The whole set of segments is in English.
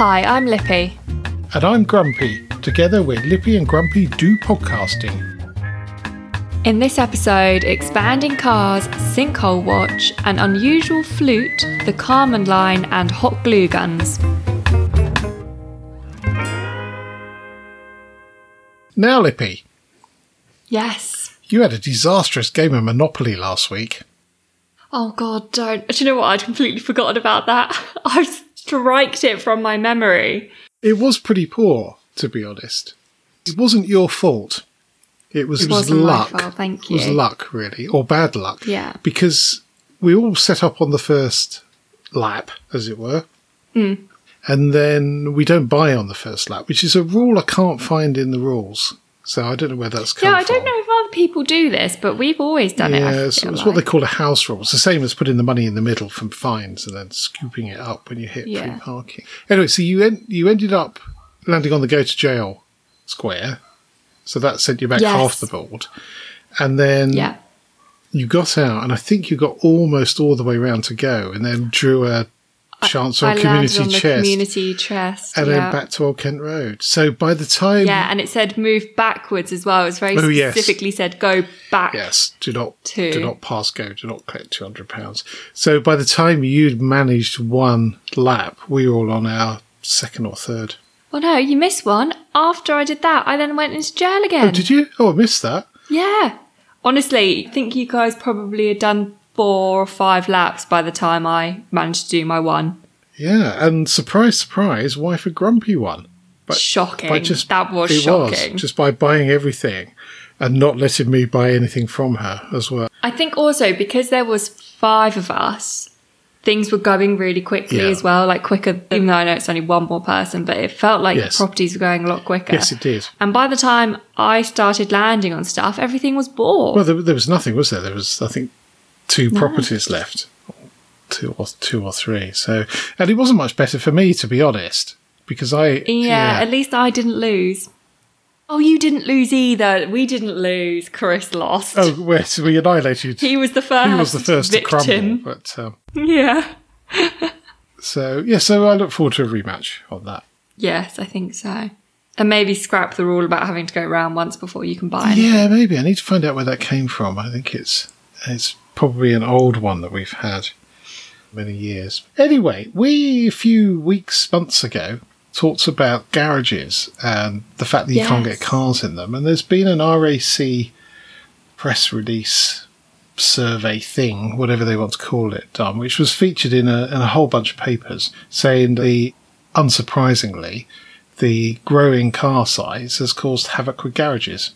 Hi, I'm Lippy. And I'm Grumpy. Together we're Lippy and Grumpy do podcasting. In this episode, expanding cars, sinkhole watch, an unusual flute, the Kármán line, and hot glue guns. Now, Lippy, Yes. you had a disastrous game of Monopoly last week. Oh god, don't. Do you know what? I'd completely forgotten about that. I've striked it from my memory. It was pretty poor, to be honest. It wasn't your fault. It was, It was wasn't my luck. fault, thank you. It was luck, really, or bad luck. Yeah. Because we all set up on the first lap, as it were. Hmm. And then we don't buy on the first lap, which is a rule I can't find in the rules. So I don't know where that's come Yeah, I don't know if other people do this, but we've always done it. I Yeah, it's, feel it's what they like. call a house rule. It's the same as putting the money in the middle from fines and then scooping it up when you hit free parking. Anyway, so you en- you ended up landing on the go to jail square, so that sent you back Yes. half the board, and then Yeah. you got out, and I think you got almost all the way round to go, and then drew a chance I on community chest, community chest. and yeah. then back to Old Kent Road. So by the time Yeah, and it said move backwards as well. It was very Oh, yes. specifically said go back. Yes, do not to- do not pass go, do not collect two hundred pounds. So by the time you'd managed one lap, we were all on our second or third. Well, no, you missed one. After I did that, I then went into jail oh, again. Oh, did you? Oh, I missed that. Yeah. Honestly, I think you guys probably had done four or five laps by the time I managed to do my one. Yeah, and surprise, surprise, wife a grumpy one. But Shocking. by just that was shocking. was just by buying everything and not letting me buy anything from her as well. I think also because there was five of us, things were going really quickly Yeah. as well, like quicker. Even though I know it's only one more person, but it felt like Yes. the properties were going a lot quicker. Yes, it did. And by the time I started landing on stuff, everything was bought. Well, there, there was nothing, was there? There was, I think, two properties left, two or two or three. So, and it wasn't much better for me, to be honest, because I yeah, at least I didn't lose. Oh, you didn't lose either. We didn't lose. Chris lost. Oh, well, so we annihilated. He was the first. He was the first victim. to crumble. But um, Yeah. so yeah, so I look forward to a rematch on that. Yes, I think so. And maybe scrap the rule about having to go round once before you can buy anything. Yeah, maybe I need to find out where that came from. I think it's it's probably an old one that we've had many years. Anyway, we a few weeks, months ago talked about garages and the fact that you can't get cars in them. And there's been an RAC press release survey thing, whatever they want to call it, done, which was featured in a, in a whole bunch of papers saying the, unsurprisingly, the growing car size has caused havoc with garages.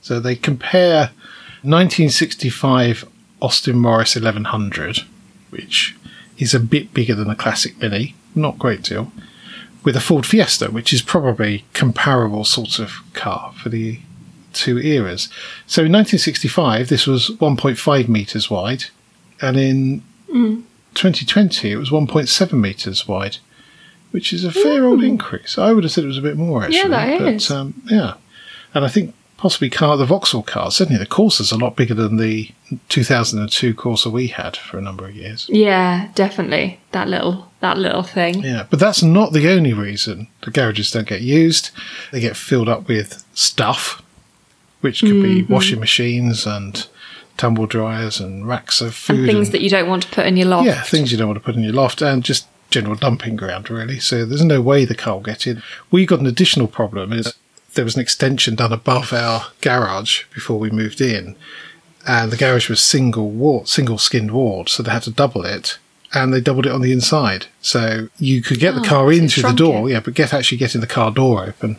So they compare 1965 Austin Morris 1100, which is a bit bigger than a classic Mini, not great deal, with a Ford Fiesta, which is probably comparable sort of car for the two eras. So in 1965, this was 1.5 meters wide, and in 2020, it was 1.7 meters wide, which is a fair old increase. I would have said it was a bit more actually. Yeah, that but, is. Um, yeah, and I think possibly car the Vauxhall cars. Certainly, the Corsa's a lot bigger than the 2002 Corsa we had for a number of years. Yeah, definitely. That little that little thing. Yeah, but that's not the only reason the garages don't get used. They get filled up with stuff, which could be Mm-hmm. washing machines and tumble dryers and racks of food. And things that you don't want to put in your loft. yeah, things you don't want to put in your loft and just general dumping ground, really. So there's no way the car will get in. We got an additional problem is there was an extension done above our garage before we moved in, and the garage was single single skinned walled, so they had to double it. And they doubled it on the inside, so you could get the Oh, car so in through the door. it. Yeah, but get actually getting the car door open,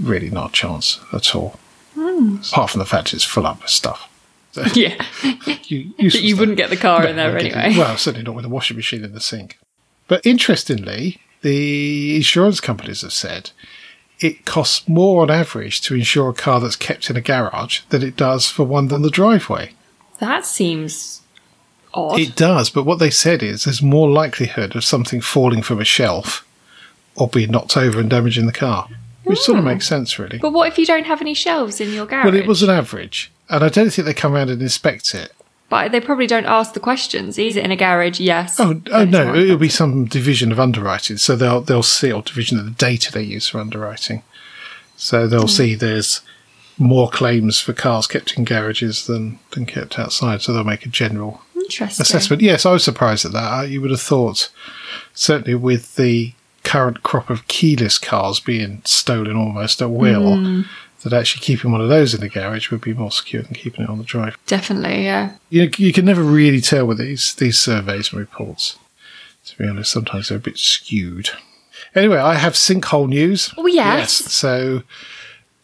really not a chance at all. Hmm. Apart from the fact it's full up with stuff. Yeah. You, you wouldn't get the car in there no, anyway. Well, certainly not with a washing machine in the sink. But interestingly, the insurance companies have said it costs more on average to insure a car that's kept in a garage than it does for one on the driveway. That seems odd. It does, but what they said is there's more likelihood of something falling from a shelf or being knocked over and damaging the car, which sort of hmm. makes sense, really. but what if you don't have any shelves in your garage? Well, it was an average, and I don't think they come around and inspect it. But they probably don't ask the questions. Is it in a garage? Yes. Oh, oh no, it'll be some division of underwriting. So they'll they'll see or division of the data they use for underwriting. So they'll see there's more claims for cars kept in garages than than kept outside. So they'll make a general assessment. Yes, I was surprised at that. You would have thought, certainly with the current crop of keyless cars being stolen almost at will, Hmm. That actually keeping one of those in the garage would be more secure than keeping it on the drive. Definitely, yeah. You, you can never really tell with these these surveys and reports. To be honest, sometimes they're a bit skewed. Anyway, I have sinkhole news. Oh, yes. So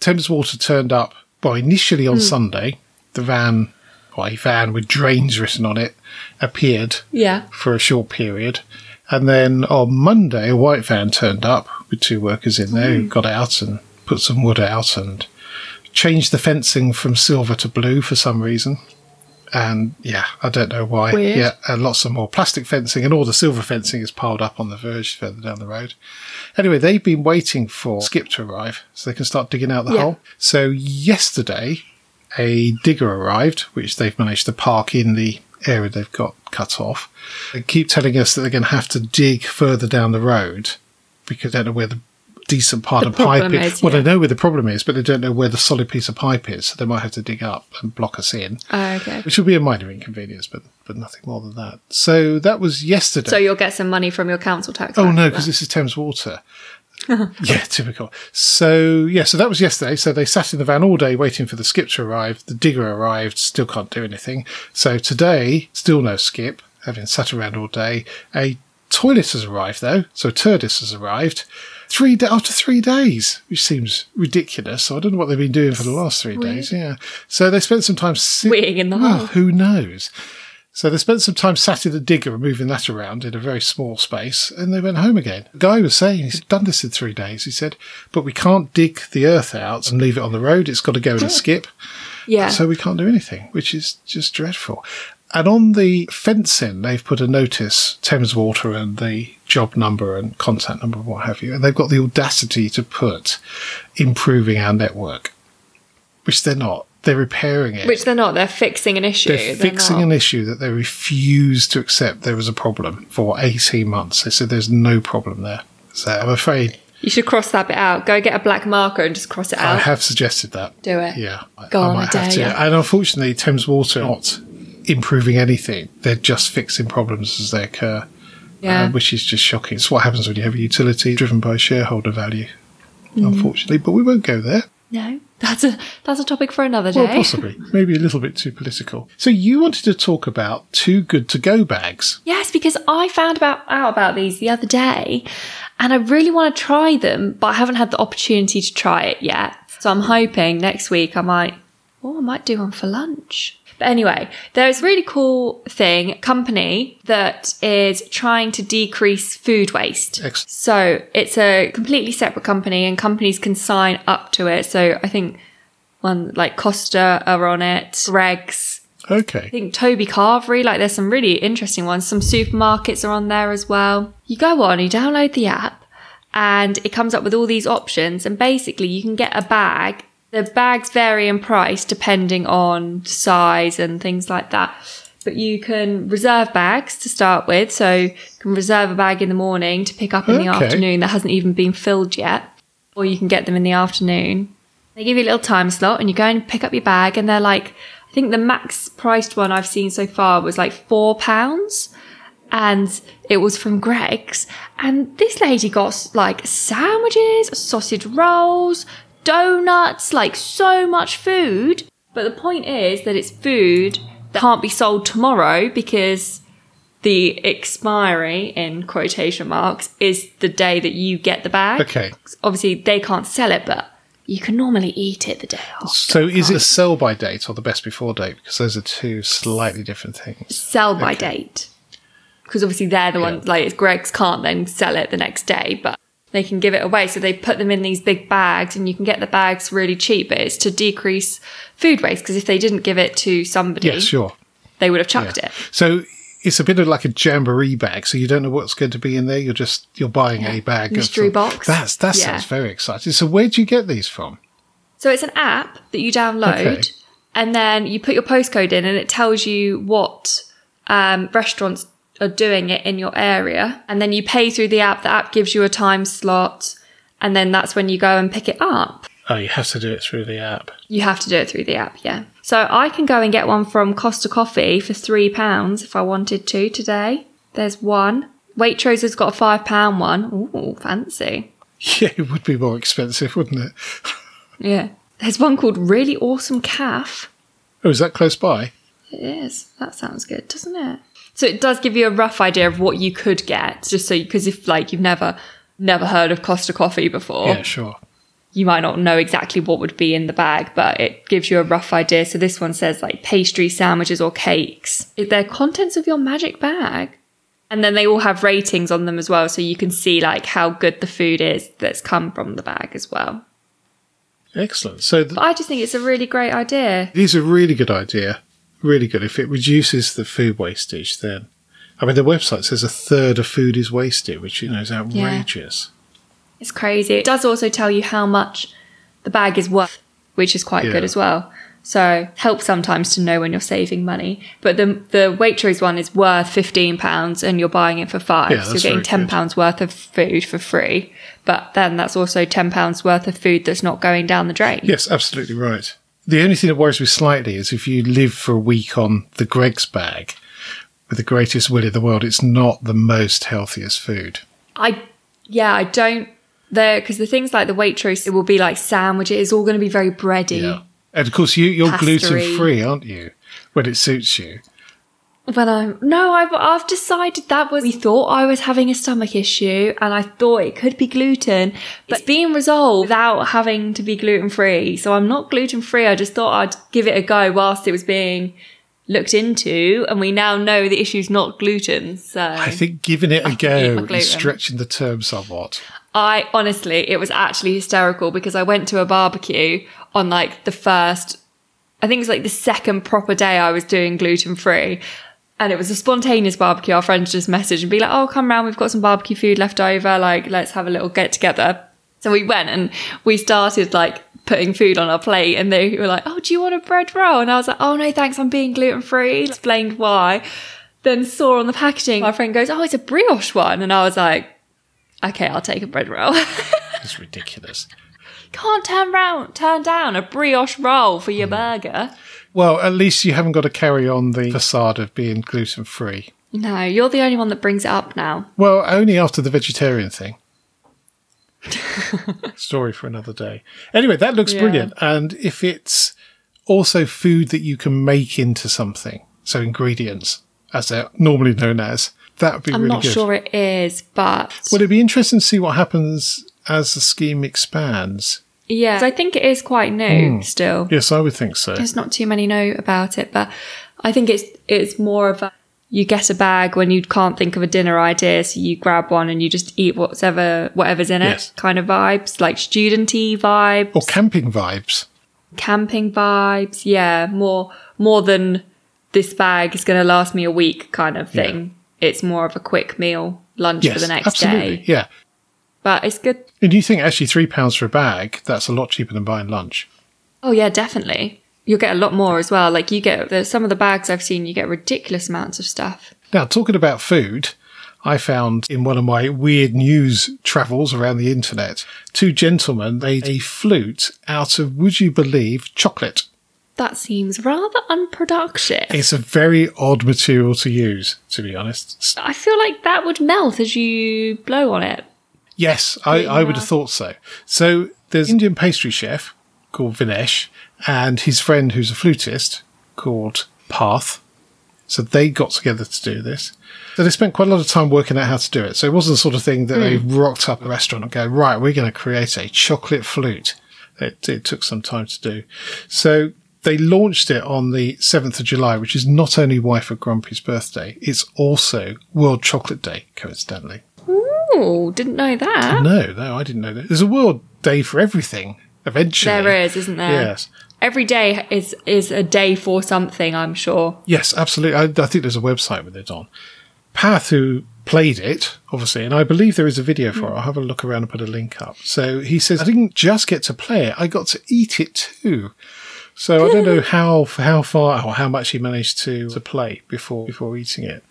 Thames Water turned up. Well, initially on hmm. Sunday, the van, well, a van with drains written on it, appeared Yeah. for a short period. And then on Monday, a white van turned up with two workers in there who hmm. got out and put some wood out and changed the fencing from silver to blue for some reason. And yeah, I don't know why. Weird. Yeah, and lots of more plastic fencing, and all the silver fencing is piled up on the verge further down the road. Anyway, they've been waiting for Skip to arrive so they can start digging out the Yeah. hole. So yesterday, a digger arrived, which they've managed to park in the area they've got cut off. They keep telling us that they're going to have to dig further down the road because they don't know where the decent part The of pipe is. is, Well, yeah. they know where the problem is, but they don't know where the solid piece of pipe is. So they might have to dig up and block us in, Oh, okay. which will be a minor inconvenience, but but nothing more than that. So that was yesterday. So you'll get some money from your council tax. Oh no, because this is Thames Water. yeah, typical. So yeah, so that was yesterday. So they sat in the van all day waiting for the skip to arrive. The digger arrived, still can't do anything. So today, still no skip, having sat around all day. A toilet has arrived though, so Turdis has arrived. Three da- after three days, which seems ridiculous. So I don't know what they've been doing for the last three Weird. days. Yeah, so they spent some time sit- Waiting in the Well, hole. Who knows? So they spent some time sat in the digger and moving that around in a very small space, and they went home again. The guy was saying he's done this in three days. He said, but we can't dig the earth out and leave it on the road. It's got to go in a skip, Yeah. so we can't do anything, which is just dreadful. And on the fencing, they've put a notice, Thames Water and the job number and contact number and what have you, and they've got the audacity to put improving our network, which they're not. They're repairing it. Which they're not. They're fixing an issue. They're fixing not. an issue that they refused to accept there was a problem for 18 months. They said there's no problem there. So I'm afraid You should cross that bit out. Go get a black marker and just cross it out. I have suggested that. Do it. Yeah. Go I on, might I have to. ya. And unfortunately, Thames Water not improving anything. They're just fixing problems as they occur, yeah. uh, which is just shocking. It's what happens when you have a utility driven by shareholder value, Mm. unfortunately. But we won't go there. no, that's a that's a topic for another day. Well, possibly. Maybe a little bit too political. So you wanted to talk about Too Good To Go bags. Yes, because I found about out about these the other day, and I really want to try them, but I haven't had the opportunity to try it yet. So I'm hoping next week I might. Oh, I might do one for lunch. But anyway, there's a really cool thing, company that is trying to decrease food waste. Excellent. So it's a completely separate company, and companies can sign up to it. So I think one like Costa are on it, Greggs, Okay. I think Toby Carvery, like there's some really interesting ones. Some supermarkets are on there as well. You go on, you download the app, and it comes up with all these options. And basically, you can get a bag. The bags vary in price depending on size and things like that. But you can reserve bags to start with. So you can reserve a bag in the morning to pick up in the Okay. afternoon that hasn't even been filled yet. Or you can get them in the afternoon. They give you a little time slot and you go and pick up your bag and they're like, I think the max priced one I've seen so far was like four pounds. And it was from Greggs. And this lady got like sandwiches, sausage rolls, donuts, like so much food. But the point is that it's food that can't be sold tomorrow because the expiry in quotation marks is the day that you get the bag. Okay. Obviously, they can't sell it, but you can normally eat it the day after. So is it a sell by date or the best before date? Because those are two slightly different things. Sell by date. Because obviously they're the ones, like Greggs can't then sell it the next day, but they can give it away. So they put them in these big bags and you can get the bags really cheap, but it's to decrease food waste. Because if they didn't give it to somebody, Yeah, sure. they would have chucked it. So it's a bit of like a jamboree bag. So you don't know what's going to be in there. You're just you're buying a bag. of Mystery box. That's that Yeah. sounds very exciting. So where do you get these from? So it's an app that you download Okay. and then you put your postcode in, and it tells you what um, restaurants are doing it in your area, and then you pay through the app. The app gives you a time slot, and then that's when you go and pick it up. Oh, you have to do it through the app. You have to do it through the app, yeah. So I can go and get one from Costa Coffee for three pounds if I wanted to today. There's one. Waitrose has got a five pound one. Ooh, fancy. Yeah, it would be more expensive, wouldn't it? Yeah. There's one called Really Awesome Calf. Oh, is that close by? It is. That sounds good, doesn't it? So it does give you a rough idea of what you could get, just so because if like you've never never heard of Costa Coffee before, Yeah, sure. you might not know exactly what would be in the bag, but it gives you a rough idea. So this one says like pastry, sandwiches, or cakes. They're contents of your magic bag. And then they all have ratings on them as well, so you can see like how good the food is that's come from the bag as well. Excellent. So th- I just think it's a really great idea. it is a really good idea. Really good. If it reduces the food wastage, then I mean the website says a third of food is wasted, which you know is outrageous. It's crazy. It does also tell you how much the bag is worth, which is quite Yeah. good as well. So helps sometimes to know when you're saving money. But the the Waitrose one is worth fifteen pounds, and you're buying it for five. Yeah, so you're getting ten pounds worth of food for free. But then that's also ten pounds worth of food that's not going down the drain. Yes, absolutely right. The only thing that worries me slightly is if you live for a week on the Greggs bag, with the greatest will in the world, it's not the most healthiest food. I yeah, I don't there because the things like the Waitrose, it will be like sandwiches. It's all going to be very bready. Yeah. And of course, you, you're gluten free, aren't you? When it suits you. When I'm no, I've I've decided that was we thought I was having a stomach issue and I thought it could be gluten, but it's being resolved without having to be gluten free. So I'm not gluten free. I just thought I'd give it a go whilst it was being looked into, and we now know the issue's not gluten. So I think giving it a can eat my go is stretching the term somewhat. I honestly, it was actually hysterical because I went to a barbecue on like the first, I think it was like the second proper day I was doing gluten free. And it was a spontaneous barbecue. Our friends just messaged and be like, oh, come round. We've got some barbecue food left over. Like, let's have a little get together. So we went and we started like putting food on our plate and they were like, oh, do you want a bread roll? And I was like, oh, no, thanks. I'm being gluten free. Explained why. Then saw on the packaging, my friend goes, oh, it's a brioche one. And I was like, okay, I'll take a bread roll. It's ridiculous. Can't turn round, turn down a brioche roll for your hmm. burger. Well, at least you haven't got to carry on the facade of being gluten free. No, you're the only one that brings it up now. Well, only after the vegetarian thing. Story for another day. Anyway, that looks Yeah. brilliant. And if it's also food that you can make into something, so ingredients, as they're normally known as, that would be I'm really not sure it is, but Well, it'd be interesting to see what happens as the scheme expands. Yeah, I think it is quite new hmm. still. Yes, I would think so. There's not too many know about it, but I think it's it's more of a you get a bag when you can't think of a dinner idea, so you grab one and you just eat whatever whatever's in it Yes. kind of vibes, like studenty vibes, Or camping vibes. camping vibes. Yeah, more more than this bag is going to last me a week kind of thing. It's more of a quick meal lunch Yes, for the next absolutely. day, Yeah. But it's good. And you think actually three pounds for a bag, that's a lot cheaper than buying lunch. Oh yeah, definitely. You'll get a lot more as well. Like you get the, some of the bags I've seen, you get ridiculous amounts of stuff. Now, talking about food, I found in one of my weird news travels around the internet, two gentlemen made a flute out of, would you believe, chocolate. That seems rather unproductive. It's a very odd material to use, to be honest. I feel like that would melt as you blow on it. Yes, I, I would have thought so. So there's an Indian pastry chef called Vinesh and his friend who's a flutist called Path. So they got together to do this. So they spent quite a lot of time working out how to do it. So it wasn't the sort of thing that they hmm. rocked up a restaurant and go, right, we're going to create a chocolate flute. It, it took some time to do. So they launched it on the 7th of July, which is not only Wife of Grumpy's birthday, it's also World Chocolate Day, coincidentally. Oh, didn't know that. No, no, I didn't know that. There's a World Day for everything, eventually. There is, isn't there? Yes. Every day is is a day for something, I'm sure. Yes, absolutely. I, I think there's a website with it on. Path, who played it, obviously, and I believe there is a video for it. I'll have a look around and put a link up. So he says, I didn't just get to play it, I got to eat it too. So I don't know how how far or how much he managed to to play before before eating it.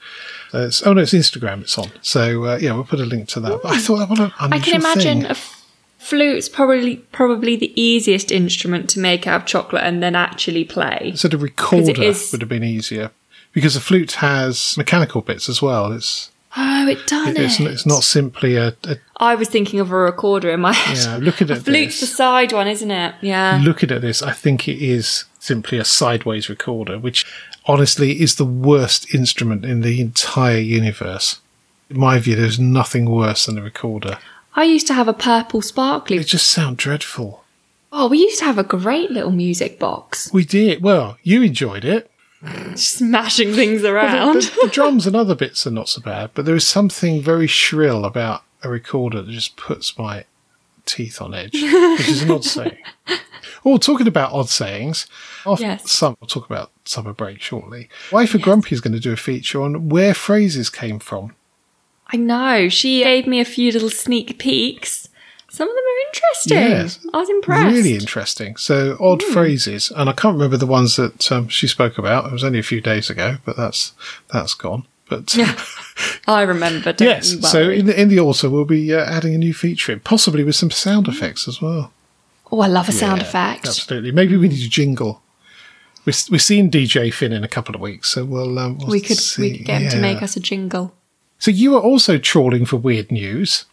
It's, oh no, it's Instagram. It's on. So uh, yeah, we'll put a link to that. But I thought that what an I can imagine thing. a f- flute's probably probably the easiest instrument to make out of chocolate and then actually play. So the recorder is- would have been easier because the flute has mechanical bits as well. It's Oh, it does. it's, it's not simply a, a I was thinking of a recorder in my head. yeah. Looking at flute's the side one, isn't it? Yeah. looking at this, I think it is simply a sideways recorder, which honestly is the worst instrument in the entire universe. In my view, there's nothing worse than a recorder. I used to have a purple sparkly. It just sound dreadful. Oh, we used to have a great little music box. We did well. You enjoyed it. Smashing things The, around. the drums and other bits are not so bad, but there is something very shrill about a recorder that just puts my teeth on edge, which is an odd saying. Oh, talking about odd sayings, after Yes. some, we'll talk about summer break shortly. Wife of Grumpy is going to do a feature on where phrases came from. I know. She gave me a few little sneak peeks. Some of them are interesting. Yes. I was impressed. Really interesting. So odd phrases, and I can't remember the ones that um, she spoke about. It was only a few days ago, but that's that's gone. But I remember. Yes, so in the in the autumn we'll be uh, adding a new feature, in, possibly with some sound effects as well. oh, I love a sound Yeah, effect. Absolutely. Maybe we need a jingle. We're, we're seeing DJ Finn in a couple of weeks, so we'll. Um, we'll We could see. we could get him to make us a jingle. So you are also trawling for weird news.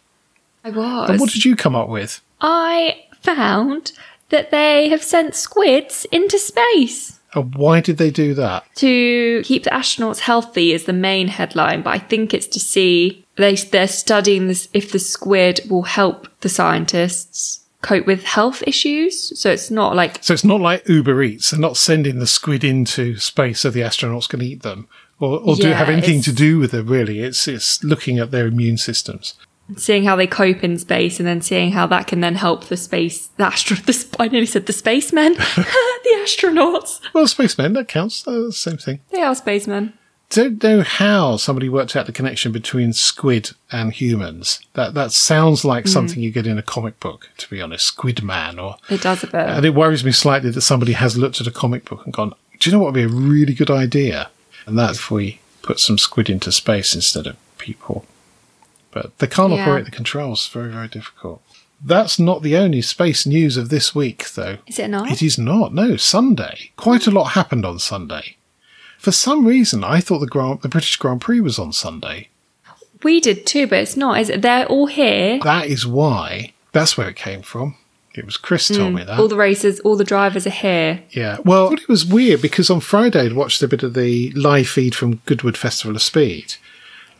I And was. what did you come up with? I found that they have sent squids into space. And why did they do that? to keep the astronauts healthy is the main headline, but I think it's to see they they're studying this if the squid will help the scientists cope with health issues. So it's not like So it's not like Uber Eats. They're not sending the squid into space so the astronauts can eat them, or, or do Yeah, have anything to do with them. Really, it's it's looking at their immune systems. Seeing how they cope in space and then seeing how that can then help the space the astro the, I nearly said the spacemen the astronauts Well, spacemen that counts. Uh, same thing. they are spacemen Don't know how somebody worked out the connection between squid and humans. That that sounds like Hmm. something you get in a comic book. To be honest, Squid Man, or it does a bit and it worries me slightly that somebody has looked at a comic book and gone, "Do you know what would be a really good idea?" And that's if we put some squid into space instead of people. But they can't Yeah. operate the controls. Very very difficult. That's not the only space news of this week, though. is it not It is not. No, Sunday. Quite a lot happened on Sunday. For some reason, I thought the Grand, the British Grand Prix was on Sunday. we did too but it's not is it they're all here That is why. That's where it came from. It was Chris told mm. me that. all the races all the drivers are here yeah. Well, I thought it was weird because on Friday I'd watched a bit of the live feed from Goodwood Festival of Speed,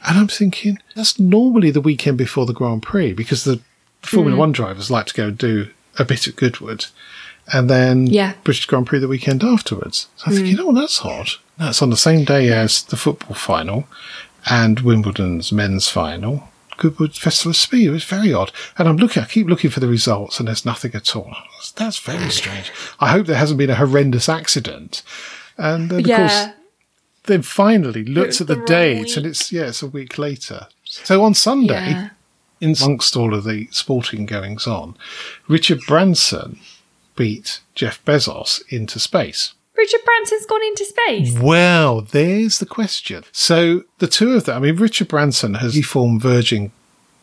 and I'm thinking that's normally the weekend before the Grand Prix because the Formula hmm. One drivers like to go do a bit at Goodwood, and then Yeah. British Grand Prix the weekend afterwards. So I think, hmm. you know, that's odd. That's on the same day as the football final and Wimbledon's men's final. Goodwood Festival of Speed. It was very odd. And I'm looking, I keep looking for the results and there's nothing at all. That's very strange. I hope there hasn't been a horrendous accident. And then, of yeah course, then finally looked was at the, the date and it's, yeah, it's a week later. So on Sunday, Yeah. amongst all of the sporting goings on, Richard Branson beat Jeff Bezos into space. Richard Branson's gone into space. Well, there's the question. So the two of them, I mean, Richard Branson has reformed Virgin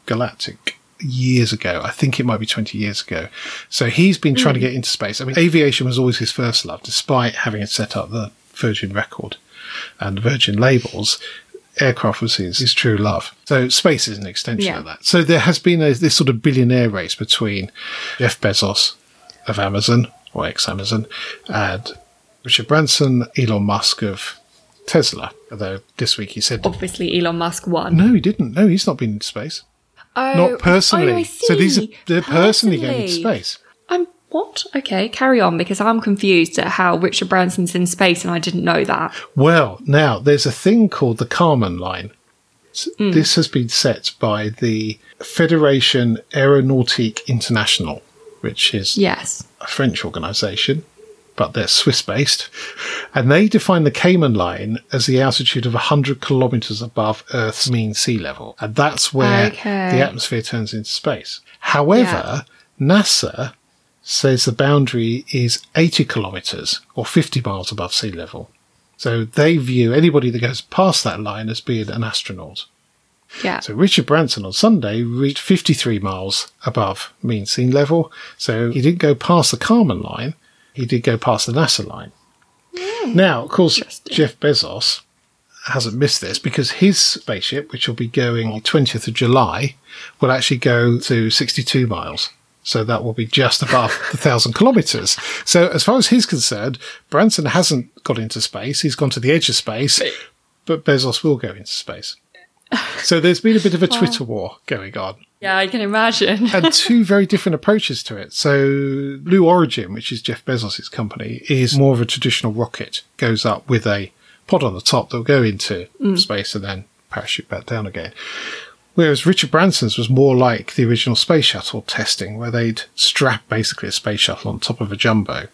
Galactic years ago. I think it might be 20 years ago. So he's been trying to hmm. get into space. I mean, aviation was always his first love, despite having set up the Virgin record and Virgin labels. Aircraft was his, his true love. So space is an extension Yeah. of that. So there has been a, this sort of billionaire race between Jeff Bezos of Amazon or ex-Amazon and Richard Branson, Elon Musk of Tesla. Although this week he said, Obviously, Elon Musk won. no, he didn't. No, he's not been in space. Oh, Not personally. oh, so these are they're personally going into space. What? Okay, carry on because I'm confused at how Richard Branson's in space and I didn't know that. Well, now there's a thing called the Kármán line. S- hmm. This has been set by the Fédération Aéronautique Internationale, which is Yes. a French organisation, but they're Swiss based. And they define the Kármán line as the altitude of 100 kilometres above Earth's mean sea level. And that's where Okay. the atmosphere turns into space. However, NASA says the boundary is 80 kilometres or 50 miles above sea level. So they view anybody that goes past that line as being an astronaut. Yeah. So Richard Branson on Sunday reached 53 miles above mean sea level. So he didn't go past the Kármán line. He did go past the NASA line. Hmm. Now, of course, Jeff Bezos hasn't missed this because his spaceship, which will be going 20th of July, will actually go to 62 miles. So that will be just above the thousand kilometers. So as far as he's concerned, Branson hasn't got into space. He's gone to the edge of space, but Bezos will go into space. So there's been a bit of a Twitter war going on Yeah, I can imagine. and two very different approaches to it. So Blue Origin, which is Jeff Bezos' company, is more of a traditional rocket. Goes up with a pod on the top that'll go into mm. space and then parachute back down again. Whereas Richard Branson's was more like the original space shuttle testing, where they'd strap basically a space shuttle on top of a jumbo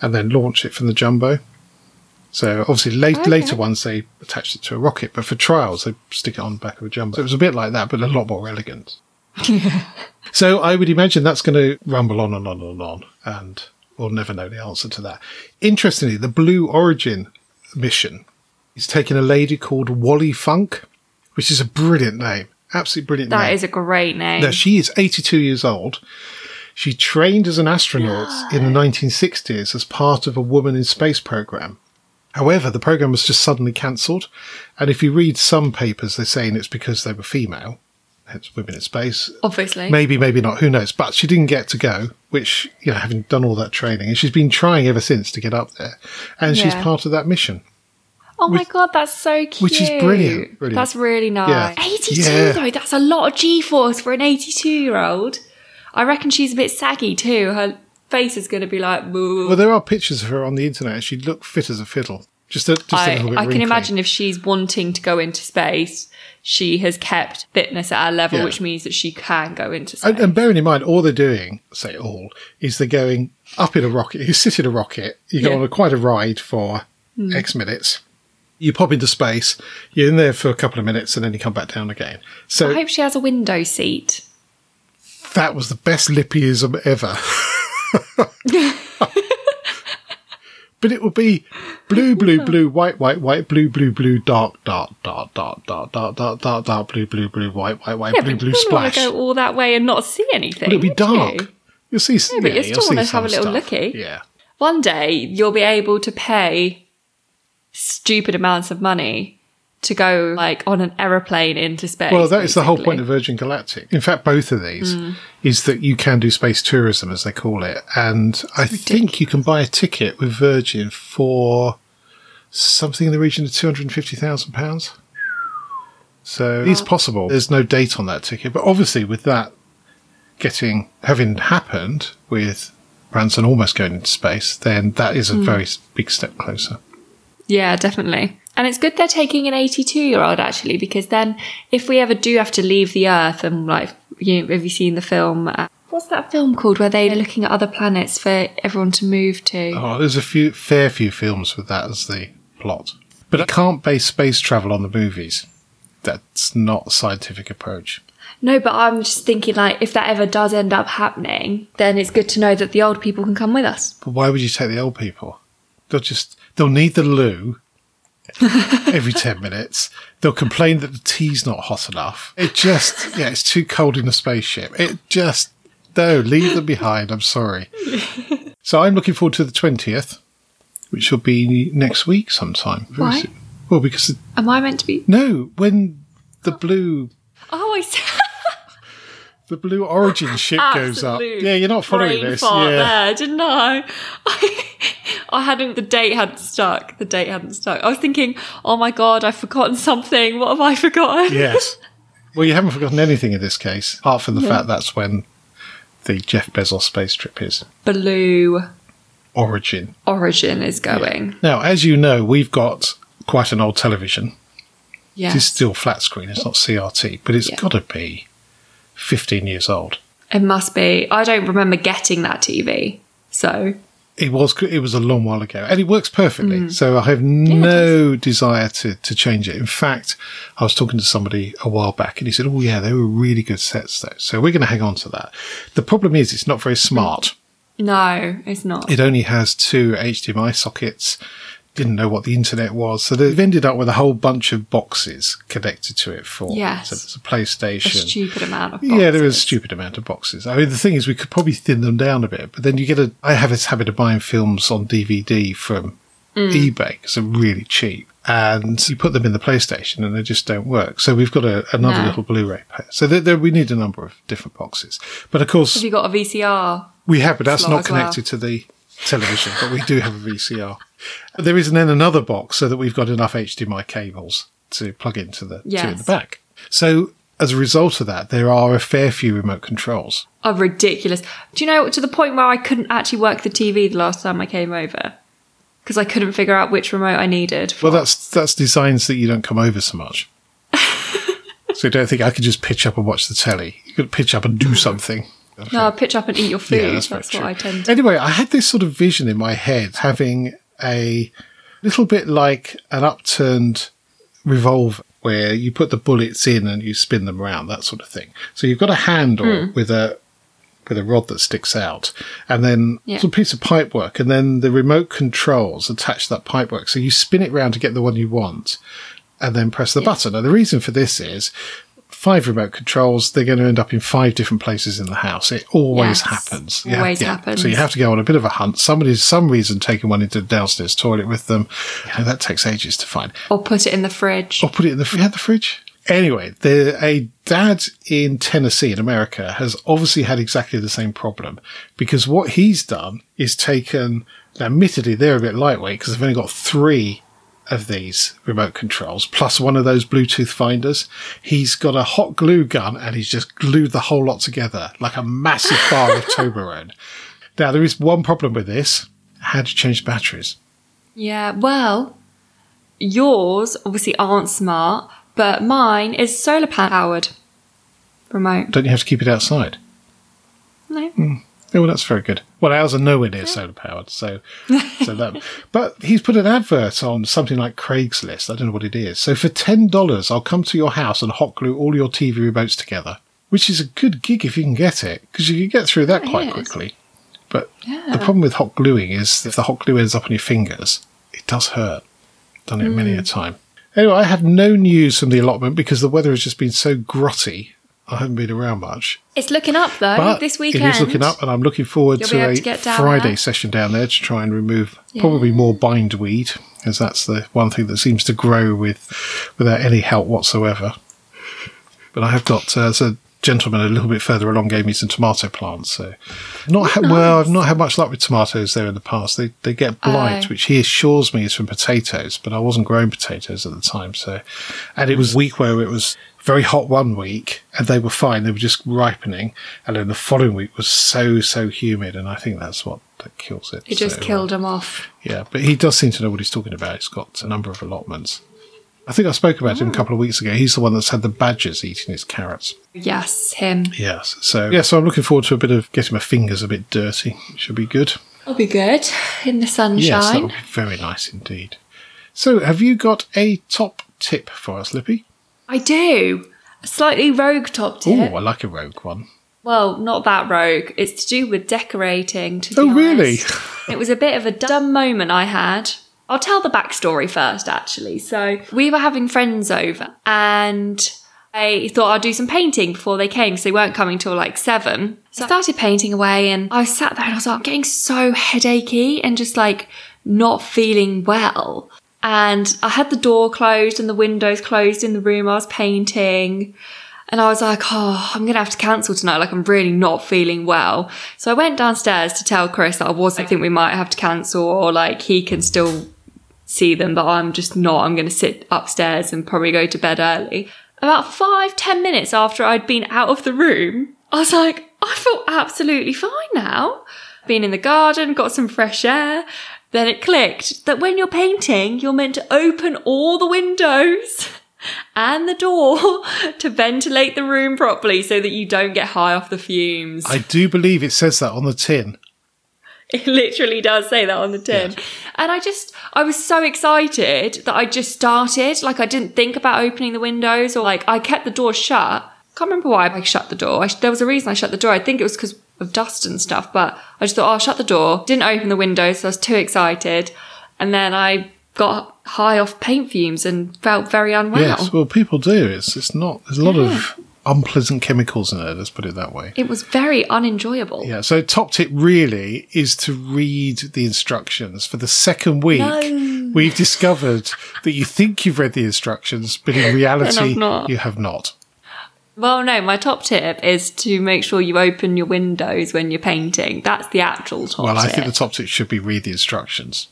and then launch it from the jumbo. So obviously late, Okay. later ones they attached it to a rocket, but for trials they stick it on the back of a jumbo. So it was a bit like that, but a lot more elegant. So I would imagine that's going to rumble on and on and on, and we'll never know the answer to that. Interestingly, the Blue Origin mission is taking a lady called Wally Funk, which is a brilliant name, absolutely brilliant That name. is a great name. Now, she is 82 years old. She trained as an astronaut in the 1960s as part of a Woman in Space program. However, the program was just suddenly cancelled. And if you read some papers, they're saying it's because they were female, hence Women in Space. Obviously. Maybe, maybe not. Who knows? But she didn't get to go, which, you know, having done all that training, and she's been trying ever since to get up there. And she's part of that mission. Oh my which- god, that's so cute. which is brilliant, brilliant. That's really nice. Yeah. 82 Yeah. though, that's a lot of G force for an 82 year old. I reckon she's a bit saggy too. Her face is going to be like. Well, there are pictures of her on the internet, and she looked fit as a fiddle. Just a, just a I, little bit I can imagine if she's wanting to go into space, she has kept fitness at a level, Yeah. which means that she can go into space. And, and bearing in mind, all they're doing, say all, is they're going up in a rocket. You sit in a rocket, you go Yeah. On a, quite a ride for hmm. X minutes. You pop into space, you're in there for a couple of minutes, and then you come back down again. So I hope she has a window seat. that was the best lippyism ever. but it would be blue, blue, blue, white, white, white, blue, blue, blue, dark, dark, dark, dark, dark, dark, dark, dark, dark, blue, blue, blue, white, white, white, blue, blue, want splash. to go all that way and not see anything. It'd be dark. you? You'll see. Yeah, but you still wanna have a little looky. Yeah. One day you'll be able to pay stupid amounts of money to go like on an aeroplane into space. Well, that is the whole point of Virgin Galactic. In fact, both of these Mm. is that you can do space tourism, as they call it, and I think you can buy a ticket with Virgin for something in the region of two hundred and fifty thousand pounds. So it's possible. There's no date on that ticket, but obviously, with that getting having happened with Branson almost going into space, then that is a Mm. very big step closer. Yeah, definitely. And it's good they're taking an 82 year old actually, because then if we ever do have to leave the Earth and like, you know, have you seen the film? Uh, what's that film called where they're looking at other planets for everyone to move to? Oh, there's a few fair few films with that as the plot, but it can't base space travel on the movies. That's not a scientific approach. No, but I'm just thinking like if that ever does end up happening, then it's good to know that the old people can come with us. But why would you take the old people? They'll just they'll need the loo every ten minutes. They'll complain that the tea's not hot enough. It just yeah, it's too cold in the spaceship. It just no, leave them behind. I'm sorry. So I'm looking forward to the twentieth, which will be next week sometime. Very Why? soon. Well, because the, Am I meant to be? no, when the blue Oh, I see. the blue origin ship goes up. Yeah, you're not following this. Yeah. there, didn't I? I hadn't. The date hadn't stuck. The date hadn't stuck. I was thinking, oh my god, I've forgotten something. What have I forgotten? Yes. Well, you haven't forgotten anything in this case, apart from the fact that's when the Jeff Bezos space trip is. Blue Origin. Origin is going. Now, as you know, we've got quite an old television. Yes. It is still flat screen, it's not CRT, but it's Yeah. got to be 15 years old. It must be. I don't remember getting that TV. So It was it was a long while ago, and it works perfectly. Mm. So I have no desire to to change it. In fact, I was talking to somebody a while back, and he said, "Oh yeah, they were really good sets though." So we're going to hang on to that. The problem is, it's not very smart. No, it's not. It only has two HDMI sockets. Didn't know what the internet was, so they've ended up with a whole bunch of boxes connected to it for. Yes. so it's a a PlayStation. stupid amount of Yeah, there is a stupid amount of boxes. I mean, the thing is, we could probably thin them down a bit, but then you get a. I have this habit of buying films on DVD from mm. eBay because they're really cheap, and you put them in the PlayStation and they just don't work. So we've got a, another No. little Blu-ray player. So there, there, we need a number of different boxes, but of course Have you got a VCR? we have, but that's not as well? connected to the television. But we do have a VCR. There is then another box so that we've got enough HDMI cables to plug into the two in the back. So as a result of that, there are a fair few remote controls. Oh, ridiculous. Do you know, to the point where I couldn't actually work the TV the last time I came over? Because I couldn't figure out which remote I needed. Well, that's that's designs that you don't come over so much. so you don't think I could just pitch up and watch the telly. You could pitch up and do something. No, pitch up and eat your food. Yeah, that's that's what. I tend to Anyway, I had this sort of vision in my head having a little bit like an upturned revolver where you put the bullets in and you spin them around, that sort of thing. So you've got a handle Hmm. with a with a rod that sticks out, and then Yeah. some piece of pipework, and then the remote controls attach to that pipework. So you spin it round to get the one you want, and then press the Yeah. button. Now the reason for this is five remote controls. They're going to end up in five different places in the house. It always Yes, happens. always yeah. happens. So you have to go on a bit of a hunt. Somebody's some reason taking one into the downstairs toilet with them. You know, that takes ages to find. Or put it in the fridge. Or put it in the had the fridge. Anyway, the, a dad in Tennessee in America has obviously had exactly the same problem because what he's done is taken. Now, admittedly, they're a bit lightweight because they've only got three of these remote controls plus one of those Bluetooth finders. He's got a hot glue gun and he's just glued the whole lot together like a massive bar of Toblerone. Now, there is one problem with this. How do you change batteries? Yeah, well, yours obviously aren't smart, but mine is solar powered remote. Don't you have to keep it outside? No. Hmm. Oh, well, that's very good. Well, ours are nowhere near solar powered, so so that. But he's put an advert on something like Craigslist. I don't know what it is. So for ten dollars, I'll come to your house and hot glue all your TV remotes together, which is a good gig if you can get it, because you can get through that It quite is. quickly. But Yeah. the problem with hot gluing is if the hot glue ends up on your fingers, it does hurt. Done it many Hmm. a time. Anyway, I have no news from the allotment because the weather has just been so grotty. I haven't been around much. It's looking up though But this weekend. it is looking up, and I'm looking forward to a to Friday there. session down there to try and remove probably more bindweed, as that's the one thing that seems to grow with without any help whatsoever. But I have got uh, so a gentleman a little bit further along gave me some tomato plants. So not ha- well, I've not had much luck with tomatoes there in the past. They they get blight, Oh. which he assures me is from potatoes, but I wasn't growing potatoes at the time. So, and it was a week where it was very hot one week and they were fine. They were just ripening, and then the following week was so so humid, and I think that's what that kills it. It just So, uh, killed him off. yeah, but he does seem to know what he's talking about. He's got a number of allotments. I think I spoke about him a couple of weeks ago. He's the one that's had the badgers eating his carrots. Yes, him. Yes. So yeah, so I'm looking forward to a bit of getting my fingers a bit dirty. Should be good. That'll be good in the Yes, that sunshine. be very nice indeed. So have you got a top tip for us, Lippy? I do. A slightly rogue top Oh. I like a rogue one. Well, not that rogue. It's to do with decorating. To Oh, really? it was a bit of a dumb moment I had. I'll tell the backstory first, actually. So we were having friends over, and I thought I'd do some painting before they came because they weren't coming till like seven. So I started painting away, and I sat there and I was like, I'm getting so headachy and just like not feeling well. And I had the door closed and the windows closed in the room I was painting. And I was like, oh, I'm going to have to cancel tonight. Like, I'm really not feeling well. So I went downstairs to tell Chris that I was, I think we might have to cancel or like he can still see them, but I'm just not. I'm going to sit upstairs and probably go to bed early. About five, ten minutes after I'd been out of the room, I was like, I feel absolutely fine now. Been in the garden, got some fresh air. Then it clicked that when you're painting, you're meant to open all the windows and the door to ventilate the room properly so that you don't get high off the fumes. I do believe it says that on the tin. It literally does say that on the tin. And I just, I was so excited that I just started. Like, I didn't think about opening the windows or like, I kept the door shut. Can't remember why I shut the door. I, there was a reason I shut the door. I think it was because of dust and stuff. But I just thought, oh, I'll shut the door. Didn't open the window, so I was too excited. And then I got high off paint fumes and felt very unwell. Yes, well, people do. It's it's not. There's a lot of unpleasant chemicals in it. Let's put it that way. It was very unenjoyable. Yeah. So top tip really is to read the instructions. For the second week, No. we've discovered that you think you've read the instructions, but in reality, you have not. Well, no, my top tip is to make sure you open your windows when you're painting. That's the actual top Well, I tip. think the top tip should be read the instructions.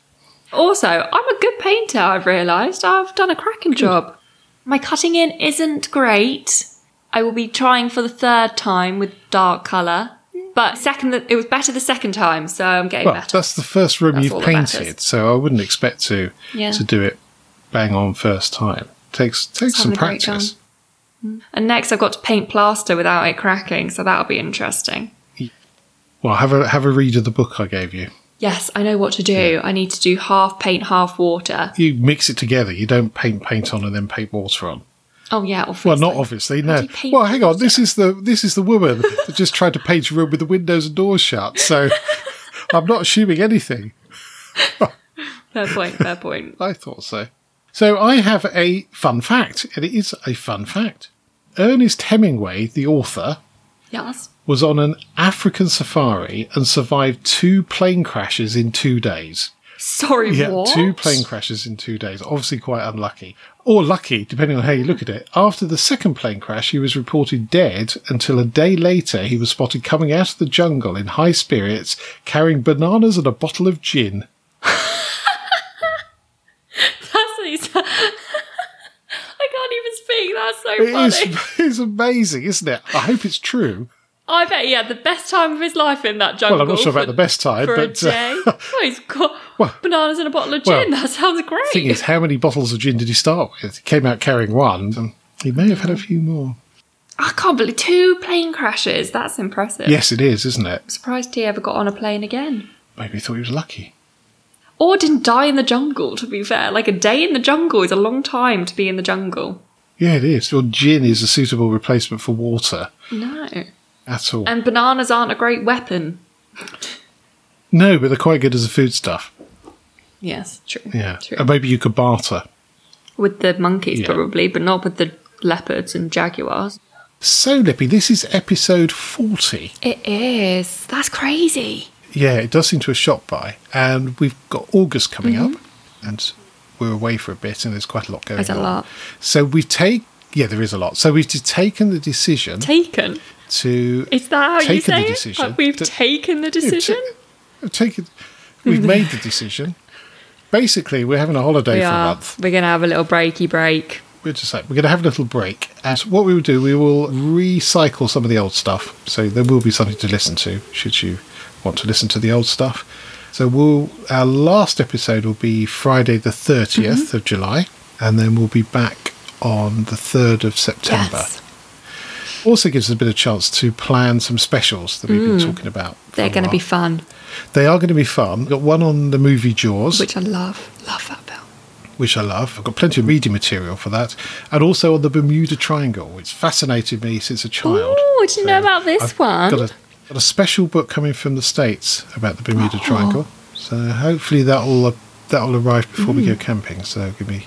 Also, I'm a good painter, I've realised. I've done a cracking job. My cutting in isn't great. I will be trying for the third time with dark colour. But second, it was better the second time, so I'm getting Well, better. that's the first room That's you've painted, so I wouldn't expect to Yeah. to do it bang on first time. Takes takes some having a. And next, I've got to paint plaster without it cracking, so that'll be interesting. Well, have a have a read of the book I gave you. Yes, I know what to do. I need to do half paint, half water. You mix it together. You don't paint paint on and then paint water on. Oh yeah, obviously. Well, not obviously. No. do you paint Well, hang on. This is the this is the woman that just tried to paint a room with the windows and doors shut. So I'm not assuming anything. Fair point. Fair point. I thought so. So I have a fun fact, and it is a fun fact. Ernest Hemingway, the author, Yes. was on an African safari and survived two plane crashes in two days. Sorry, Yeah, what? two plane crashes in two days. Obviously, quite unlucky. Or lucky, depending on how you look at it. After the second plane crash, he was reported dead until a day later he was spotted coming out of the jungle in high spirits, carrying bananas and a bottle of gin. That's what he said. I can't even speak. That's so It funny. is it's amazing, isn't it? I hope it's true. I bet he had the best time of his life in that jungle. Well, I'm not sure about the best time, for but a day. uh, well, he's got Well- bananas and a bottle of well, gin. that sounds great. The thing is, how many bottles of gin did he start with? He came out carrying one, and he may have had a few more. I can't believe two plane crashes. That's impressive. Yes, it is, isn't it? I'm surprised he ever got on a plane again. Maybe he thought he was lucky. Or didn't die in the jungle, to be fair. Like a day in the jungle is a long time to be in the jungle. Yeah, it is. Or gin is a suitable replacement for water No. at all. And bananas aren't a great weapon. no, but they're quite good as a foodstuff. Yes, true. Yeah. True. And maybe you could barter. with the monkeys, Yeah. probably, but not with the leopards and jaguars. So, Lippy, this is episode 40. It is. That's crazy. Yeah, it does seem to have shot by. And we've got August coming mm-hmm. up, and we're away for a bit, and there's quite a lot going Mm-hmm. There's a on. lot. So we've taken. Yeah, there is a lot. So we've just taken the decision Taken. to Is that how you say it? Like we've to- taken the decision? we've taken. We've made the decision. Basically, we're having a holiday we for a month. We're going to have a little breaky break. we're just like we're going to have a little break and what we will do we will recycle some of the old stuff so there will be something to listen to should you want to listen to the old stuff so we'll our last episode will be friday the 30th Mm-hmm. of july and then we'll be back on the 3rd of september Yes. also gives us a bit of chance to plan some specials that we've been talking about Mm. They're going to be fun, they are going to be fun We've got one on the movie jaws which I love. Love that film. which I love. I've got plenty of reading material for that, and also on the Bermuda Triangle, which fascinated me since a child. Oh, I didn't know about this I've one. Got a, got a special book coming from the states about the Bermuda Oh. Triangle, so hopefully that will uh, that will arrive before we go Mm. camping. So give me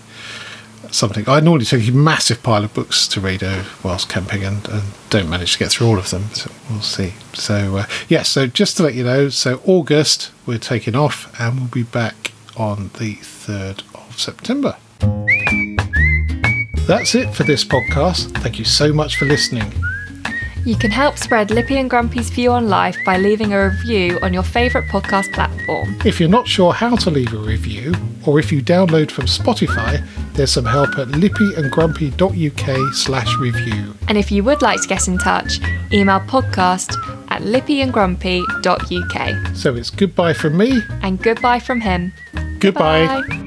something. I normally take a massive pile of books to read uh, whilst camping, and, and don't manage to get through all of them. So we'll see. So uh, yeah, so just to let you know, so August we're taking off, and we'll be back on the third of September. That's it for this podcast. Thank you so much for listening. You can help spread Lippy and Grumpy's view on life by leaving a review on your favourite podcast platform. If you're not sure how to leave a review, or if you download from Spotify, there's some help at lippyandgrumpy.uk slash review. And if you would like to get in touch, email podcast at lippyandgrumpy.uk. So it's goodbye from me. And goodbye from him. Goodbye. Bye.